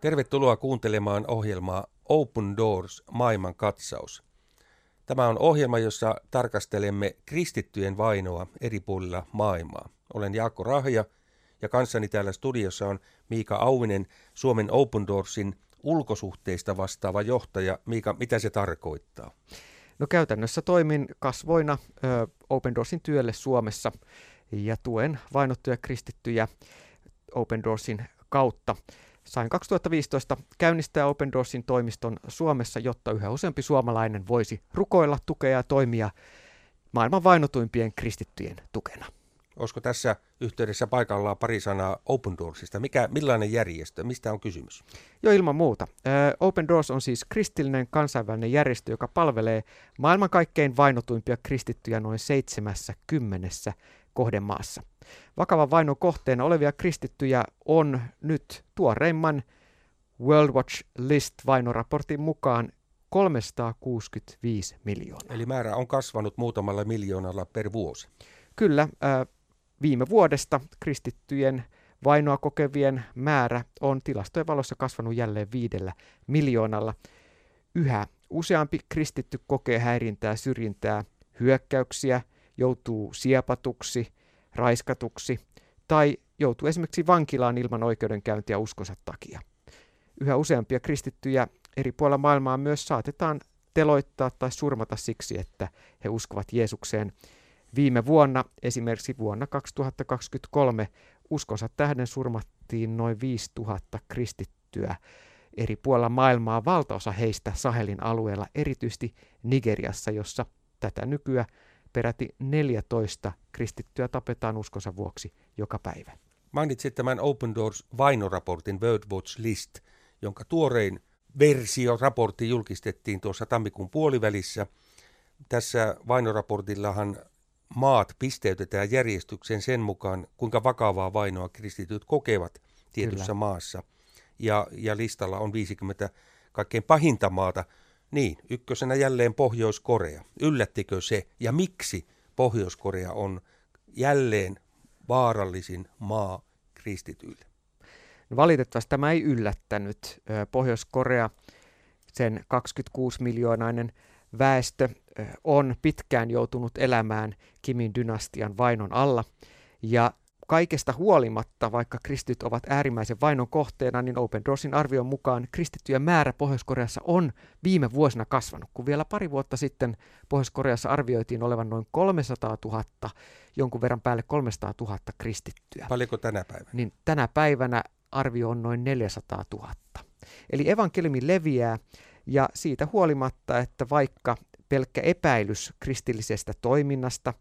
Tervetuloa kuuntelemaan ohjelmaa Open Doors maailman katsaus. Tämä on ohjelma, jossa tarkastelemme kristittyjen vainoa eri puolilla maailmaa. Olen Jaakko Rahja ja kanssani täällä studiossa on Miika Auvinen, Suomen Open Doorsin ulkosuhteista vastaava johtaja. Miika, mitä se tarkoittaa? No käytännössä toimin kasvoina ö, Open Doorsin työlle Suomessa ja tuen vainottuja kristittyjä Open Doorsin kautta. Sain 2015 käynnistää Open Doorsin toimiston Suomessa, jotta yhä useampi suomalainen voisi rukoilla, tukea ja toimia maailman vainotuimpien kristittyjen tukena. Olisiko tässä yhteydessä paikallaan pari sanaa Open Doorsista? Mikä, millainen järjestö? Mistä on kysymys? Jo ilman muuta. Open Doors on siis kristillinen kansainvälinen järjestö, joka palvelee maailman kaikkein vainotuimpia kristittyjä noin 70 kohdemaassa. Vakavan vainon kohteena olevia kristittyjä on nyt tuoreimman World Watch List vainoraportin mukaan 365 miljoonaa. Eli määrä on kasvanut muutamalla miljoonalla per vuosi. Kyllä, viime vuodesta kristittyjen vainoa kokevien määrä on tilastojen valossa kasvanut jälleen viidellä miljoonalla. Yhä useampi kristitty kokee häirintää, syrjintää, hyökkäyksiä, joutuu siepatuksi, raiskatuksi tai joutuu esimerkiksi vankilaan ilman oikeudenkäyntiä uskonsa takia. Yhä useampia kristittyjä eri puolilla maailmaa myös saatetaan teloittaa tai surmata siksi, että he uskovat Jeesukseen. Viime vuonna, esimerkiksi vuonna 2023, uskonsa tähden surmattiin noin 5000 kristittyä eri puolilla maailmaa, valtaosa heistä Sahelin alueella, erityisesti Nigeriassa, jossa tätä nykyä peräti 14 kristittyä tapetaan uskonsa vuoksi joka päivä. Mainitsit tämän Open Doors vainoraportin World Watch List, jonka tuorein versio raportti julkistettiin tuossa tammikuun puolivälissä. Tässä vainoraportillahan maat pisteytetään järjestykseen sen mukaan, kuinka vakavaa vainoa kristityt kokevat tietyssä Kyllä. maassa. Ja, ja listalla on 50 kaikkein pahinta maata. Niin, ykkösenä jälleen Pohjois-Korea. Yllättikö se ja miksi Pohjois-Korea on jälleen vaarallisin maa kristityille? Valitettavasti tämä ei yllättänyt. Pohjois-Korea, sen 26 miljoonainen väestö, on pitkään joutunut elämään Kimin dynastian vainon alla. Ja kaikesta huolimatta, vaikka kristityt ovat äärimmäisen vainon kohteena, niin Open Doorsin arvion mukaan kristittyjen määrä Pohjois-Koreassa on viime vuosina kasvanut. Kun vielä pari vuotta sitten Pohjois-Koreassa arvioitiin olevan noin 300 000, jonkun verran päälle 300 000 kristittyä. Paljonko tänä päivänä? Niin tänä päivänä arvio on noin 400 000. Eli evankeliumi leviää ja siitä huolimatta, että vaikka pelkkä epäilys kristillisestä toiminnasta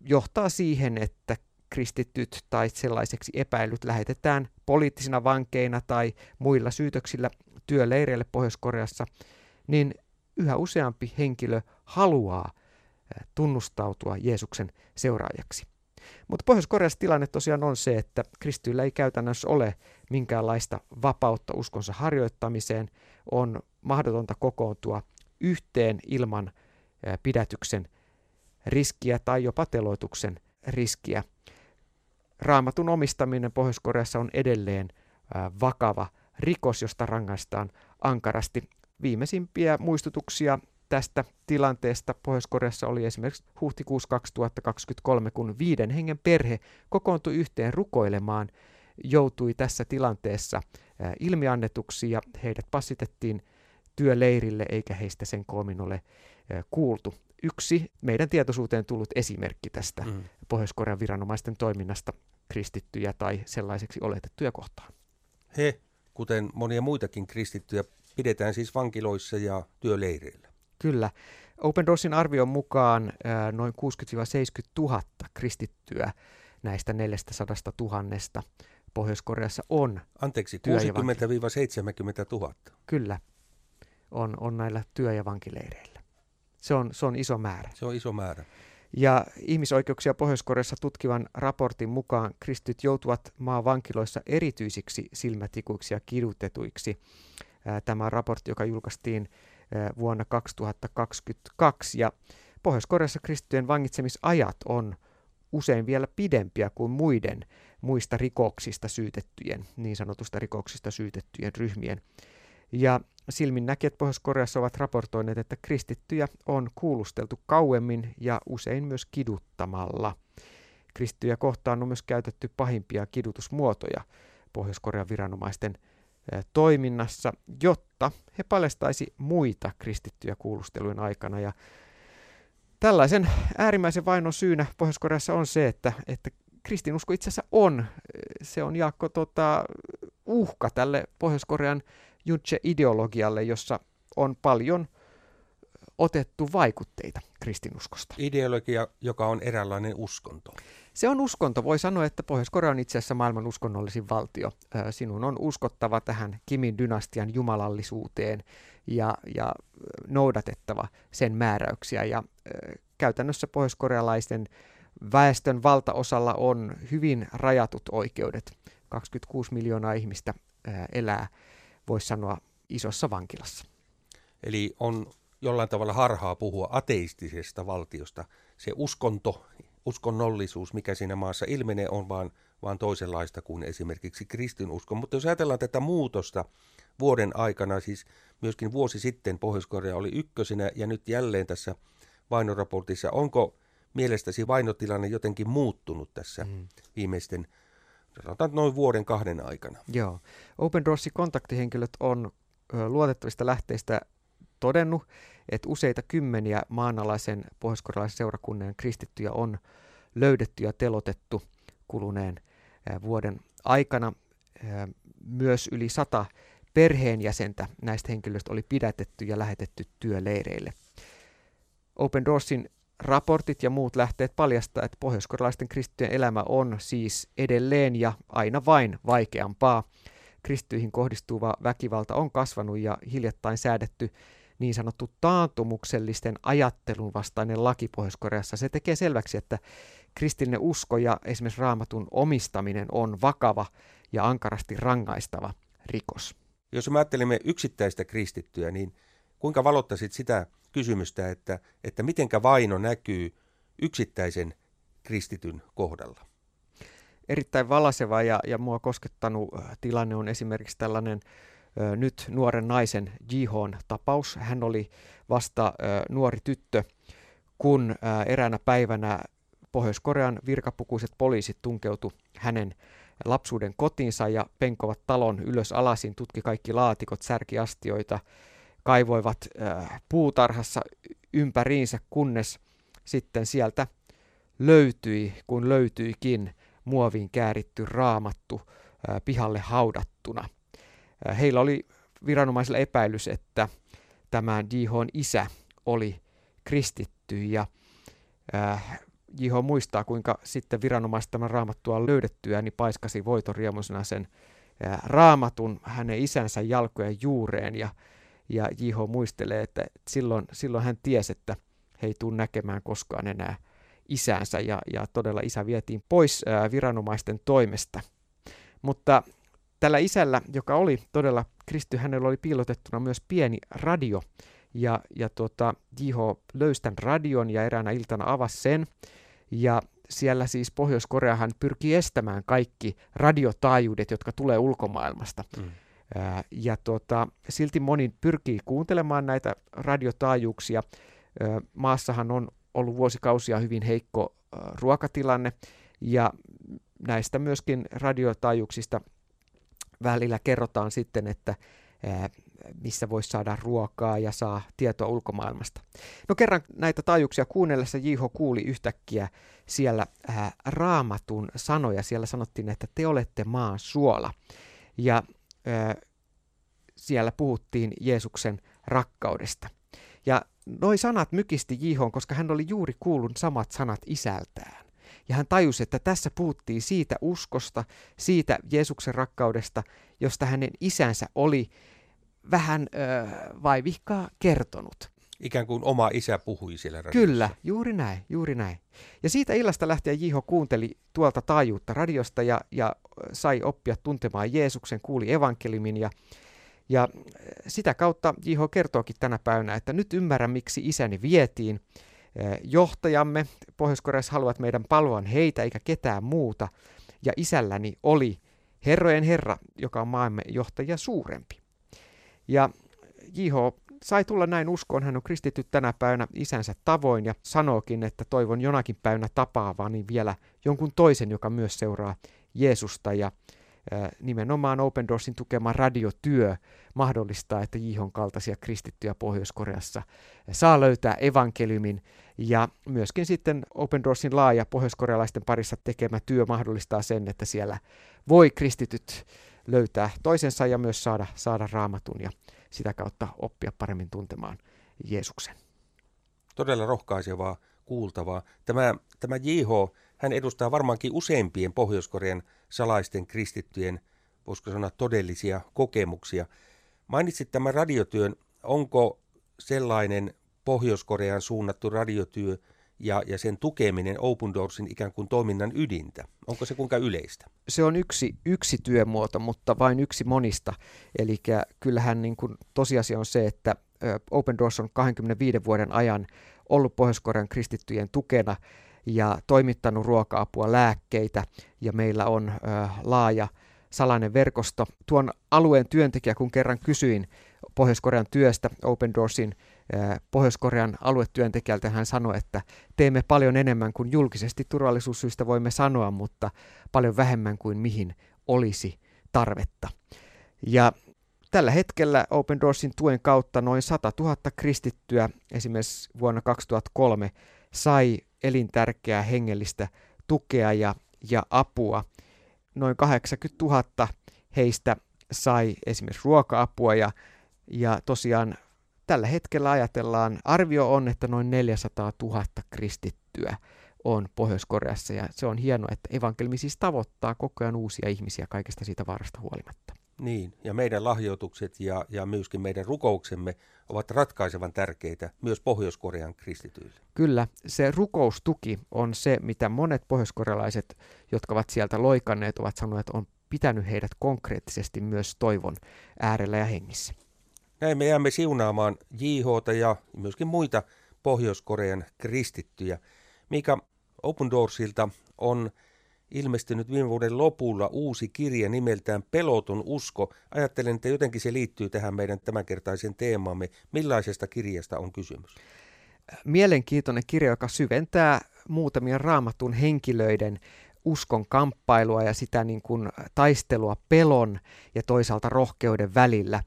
johtaa siihen, että kristityt tai sellaiseksi epäilyt lähetetään poliittisina vankeina tai muilla syytöksillä työleireille Pohjois-Koreassa, niin yhä useampi henkilö haluaa tunnustautua Jeesuksen seuraajaksi. Mutta Pohjois-Koreassa tilanne tosiaan on se, että kristityillä ei käytännössä ole minkäänlaista vapautta uskonsa harjoittamiseen, on mahdotonta kokoontua yhteen ilman pidätyksen riskiä tai jopa teloituksen riskiä. Raamatun omistaminen Pohjois-Koreassa on edelleen vakava rikos, josta rangaistaan ankarasti. Viimeisimpiä muistutuksia tästä tilanteesta Pohjois-Koreassa oli esimerkiksi huhtikuussa 2023, kun viiden hengen perhe kokoontui yhteen rukoilemaan, joutui tässä tilanteessa ilmiannetuksi ja heidät passitettiin työleirille, eikä heistä sen koomin ole kuultu. Yksi meidän tietoisuuteen tullut esimerkki tästä mm. Pohjois-Korean viranomaisten toiminnasta kristittyjä tai sellaiseksi oletettuja kohtaan. He, kuten monia muitakin kristittyjä, pidetään siis vankiloissa ja työleireillä. Kyllä. Open Doorsin arvion mukaan noin 60-70 000 kristittyä näistä 400 000 Pohjois-Koreassa on. Anteeksi, 60-70 000? Kyllä, on, on näillä työ- ja vankileireillä. Se on, se on iso määrä. Se on iso määrä. Ja ihmisoikeuksia Pohjois-Koreassa tutkivan raportin mukaan kristityt joutuvat maan vankiloissa erityisiksi silmätikuiksi ja kidutetuiksi. Tämä raportti, joka julkaistiin vuonna 2022. Ja Pohjois-Koreassa kristittyjen vangitsemisajat on usein vielä pidempiä kuin muiden muista rikoksista syytettyjen, niin sanotusta rikoksista syytettyjen ryhmien. Ja silminnäkijät Pohjois-Koreassa ovat raportoineet, että kristittyjä on kuulusteltu kauemmin ja usein myös kiduttamalla. Kristittyjä kohtaan on myös käytetty pahimpia kidutusmuotoja Pohjois-Korean viranomaisten toiminnassa, jotta he paljastaisi muita kristittyjä kuulustelujen aikana. Ja tällaisen äärimmäisen vainon syynä Pohjois-Koreassa on se, että, että kristinusko itse asiassa on, se on Jaakko tota, uhka tälle Pohjois-Korean Juche-ideologialle, jossa on paljon otettu vaikutteita kristinuskosta. Ideologia, joka on eräänlainen uskonto. Se on uskonto. Voi sanoa, että Pohjois-Korea on itse asiassa maailman uskonnollisin valtio. Sinun on uskottava tähän Kimin dynastian jumalallisuuteen ja, ja noudatettava sen määräyksiä. Ja käytännössä pohjoiskorealaisten väestön valtaosalla on hyvin rajatut oikeudet. 26 miljoonaa ihmistä elää, voisi sanoa, isossa vankilassa. Eli on jollain tavalla harhaa puhua ateistisesta valtiosta. Se uskonto, uskonnollisuus, mikä siinä maassa ilmenee, on vaan, vaan toisenlaista kuin esimerkiksi kristinusko. Mutta jos ajatellaan tätä muutosta vuoden aikana, siis myöskin vuosi sitten Pohjois-Korea oli ykkösenä ja nyt jälleen tässä vainoraportissa, onko mielestäsi vainotilanne jotenkin muuttunut tässä mm. viimeisten sanotaan noin vuoden kahden aikana? Joo. Open Doorsin kontaktihenkilöt on luotettavista lähteistä todennut, että useita kymmeniä maanalaisen pohjoiskorealaisen seurakunnan kristittyjä on löydetty ja telotettu kuluneen vuoden aikana. Myös yli sata perheenjäsentä näistä henkilöistä oli pidätetty ja lähetetty työleireille. Open Doorsin raportit ja muut lähteet paljastaa, että pohjoiskorealaisten kristittyjen elämä on siis edelleen ja aina vain vaikeampaa. Kristittyihin kohdistuva väkivalta on kasvanut ja hiljattain säädetty niin sanottu taantumuksellisten ajattelun vastainen laki Pohjois-Koreassa. Se tekee selväksi, että kristillinen usko ja esimerkiksi raamatun omistaminen on vakava ja ankarasti rangaistava rikos. Jos me ajattelemme yksittäistä kristittyä, niin kuinka valottaisit sitä kysymystä, että, että mitenkä vaino näkyy yksittäisen kristityn kohdalla? Erittäin valaseva ja, ja mua koskettanut äh, tilanne on esimerkiksi tällainen ö, nyt nuoren naisen Jihon tapaus. Hän oli vasta ö, nuori tyttö, kun ö, eräänä päivänä Pohjois-Korean virkapukuiset poliisit tunkeutu hänen lapsuuden kotiinsa ja penkovat talon ylös alasin, tutki kaikki laatikot, särkiastioita, kaivoivat äh, puutarhassa ympäriinsä, kunnes sitten sieltä löytyi, kun löytyikin muoviin kääritty raamattu äh, pihalle haudattuna. Äh, heillä oli viranomaisilla epäilys, että tämä Jihon isä oli kristitty ja äh, Jiho muistaa, kuinka sitten viranomaiset tämän raamattua löydettyä, niin paiskasi voitoriemuisena sen raamatun hänen isänsä jalkojen juureen ja ja Jiho muistelee, että silloin, silloin hän tiesi, että he ei tule näkemään koskaan enää isänsä ja, ja todella isä vietiin pois ää, viranomaisten toimesta. Mutta tällä isällä, joka oli todella kristy, hänellä oli piilotettuna myös pieni radio ja, ja tuota, Jiho löysi tämän radion ja eräänä iltana avasi sen ja siellä siis Pohjois-Koreahan pyrkii estämään kaikki radiotaajuudet, jotka tulee ulkomaailmasta. Mm. Ja tuota, silti moni pyrkii kuuntelemaan näitä radiotaajuuksia. Maassahan on ollut vuosikausia hyvin heikko ruokatilanne ja näistä myöskin radiotaajuuksista välillä kerrotaan sitten, että missä voisi saada ruokaa ja saa tietoa ulkomaailmasta. No kerran näitä taajuuksia kuunnellessa J.H. kuuli yhtäkkiä siellä raamatun sanoja. Siellä sanottiin, että te olette maan suola. Ja siellä puhuttiin Jeesuksen rakkaudesta. Ja noi sanat mykisti Jihon, koska hän oli juuri kuullut samat sanat isältään. Ja hän tajusi, että tässä puhuttiin siitä uskosta, siitä Jeesuksen rakkaudesta, josta hänen isänsä oli vähän ö, vaivihkaa kertonut. Ikään kuin oma isä puhui siellä radiossa. Kyllä, juuri näin, juuri näin. Ja siitä illasta lähtien Jiho kuunteli tuolta taajuutta radiosta ja, ja sai oppia tuntemaan Jeesuksen, kuuli evankelimin ja, ja sitä kautta Jiho kertookin tänä päivänä, että nyt ymmärrän, miksi isäni vietiin. Johtajamme Pohjois-Koreassa haluavat meidän palvoan heitä eikä ketään muuta. ja isälläni oli herrojen herra, joka on maamme johtaja suurempi. Ja J.H. sai tulla näin uskoon, hän on kristitty tänä päivänä isänsä tavoin ja sanookin, että toivon jonakin päivänä tapaavani vielä jonkun toisen, joka myös seuraa Jeesusta. Ja nimenomaan Open Doorsin tukema radiotyö mahdollistaa, että Jihon kaltaisia kristittyjä Pohjois-Koreassa saa löytää evankeliumin. Ja myöskin sitten Open Doorsin laaja pohjoiskorealaisten parissa tekemä työ mahdollistaa sen, että siellä voi kristityt löytää toisensa ja myös saada, saada raamatun ja sitä kautta oppia paremmin tuntemaan Jeesuksen. Todella rohkaisevaa kuultavaa. Tämä, tämä J.H. hän edustaa varmaankin useimpien Pohjois-Korean salaisten kristittyjen, voisiko sanoa todellisia kokemuksia. Mainitsit tämän radiotyön. Onko sellainen Pohjois-Koreaan suunnattu radiotyö ja, ja sen tukeminen Open Doorsin ikään kuin toiminnan ydintä? Onko se kuinka yleistä? Se on yksi, yksi työmuoto, mutta vain yksi monista. Eli kyllähän niin kuin tosiasia on se, että Open Doors on 25 vuoden ajan ollut Pohjois-Korean kristittyjen tukena ja toimittanut ruoka-apua, lääkkeitä ja meillä on laaja salainen verkosto. Tuon alueen työntekijä, kun kerran kysyin Pohjois-Korean työstä Open Doorsin Pohjois-Korean aluetyöntekijältä hän sanoi, että teemme paljon enemmän kuin julkisesti turvallisuussyistä voimme sanoa, mutta paljon vähemmän kuin mihin olisi tarvetta. Ja tällä hetkellä Open Doorsin tuen kautta noin 100 000 kristittyä esimerkiksi vuonna 2003 sai elintärkeää hengellistä tukea ja, ja apua. Noin 80 000 heistä sai esimerkiksi ruoka-apua ja, ja tosiaan tällä hetkellä ajatellaan, arvio on, että noin 400 000 kristittyä on Pohjois-Koreassa ja se on hienoa, että evankelmi siis tavoittaa koko ajan uusia ihmisiä kaikesta siitä vaarasta huolimatta. Niin, ja meidän lahjoitukset ja, ja myöskin meidän rukouksemme ovat ratkaisevan tärkeitä myös Pohjois-Korean kristityille. Kyllä, se rukoustuki on se, mitä monet pohjoiskorealaiset, jotka ovat sieltä loikanneet, ovat sanoneet, että on pitänyt heidät konkreettisesti myös toivon äärellä ja hengissä. Näin me jäämme siunaamaan JH ja myöskin muita Pohjois-Korean kristittyjä. Mikä Open Doorsilta on ilmestynyt viime vuoden lopulla uusi kirja nimeltään Peloton usko. Ajattelen, että jotenkin se liittyy tähän meidän tämänkertaisen teemaamme. Millaisesta kirjasta on kysymys? Mielenkiintoinen kirja, joka syventää muutamien raamatun henkilöiden uskon kamppailua ja sitä niin kuin taistelua pelon ja toisaalta rohkeuden välillä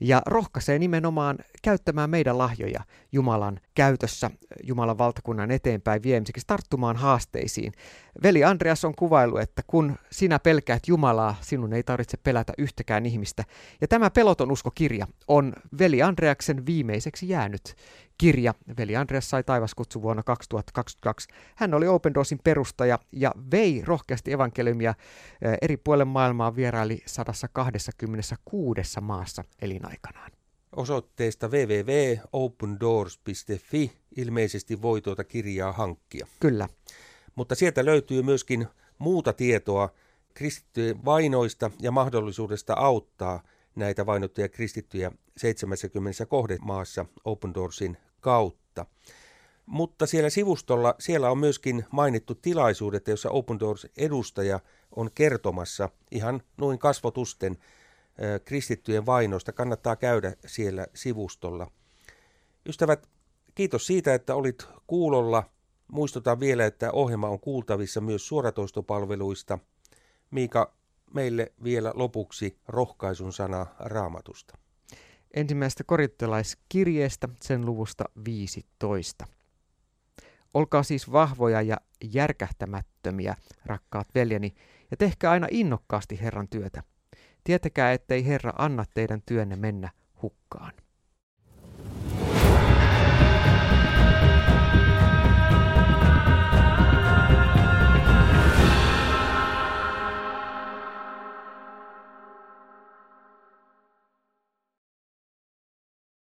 ja rohkaisee nimenomaan käyttämään meidän lahjoja Jumalan käytössä, Jumalan valtakunnan eteenpäin viemiseksi, tarttumaan haasteisiin. Veli Andreas on kuvailu, että kun sinä pelkäät Jumalaa, sinun ei tarvitse pelätä yhtäkään ihmistä. Ja tämä Peloton uskokirja on Veli Andreaksen viimeiseksi jäänyt kirja. Veli Andreas sai taivaskutsu vuonna 2022. Hän oli Open Doorsin perustaja ja vei rohkeasti evankeliumia eh, eri puolille maailmaa vieraili 126 maassa elinaikanaan. Osoitteesta www.opendoors.fi ilmeisesti voi tuota kirjaa hankkia. Kyllä. Mutta sieltä löytyy myöskin muuta tietoa kristittyjen vainoista ja mahdollisuudesta auttaa näitä vainottuja kristittyjä 70 kohdemaassa Open Doorsin kautta. Mutta siellä sivustolla siellä on myöskin mainittu tilaisuudet, joissa Open Doors edustaja on kertomassa ihan noin kasvotusten kristittyjen vainoista. Kannattaa käydä siellä sivustolla. Ystävät, kiitos siitä, että olit kuulolla. Muistutan vielä, että ohjelma on kuultavissa myös suoratoistopalveluista. Miika, meille vielä lopuksi rohkaisun sana raamatusta ensimmäisestä korittelaiskirjeestä, sen luvusta 15. Olkaa siis vahvoja ja järkähtämättömiä, rakkaat veljeni, ja tehkää aina innokkaasti Herran työtä. Tietäkää, ettei Herra anna teidän työnne mennä hukkaan.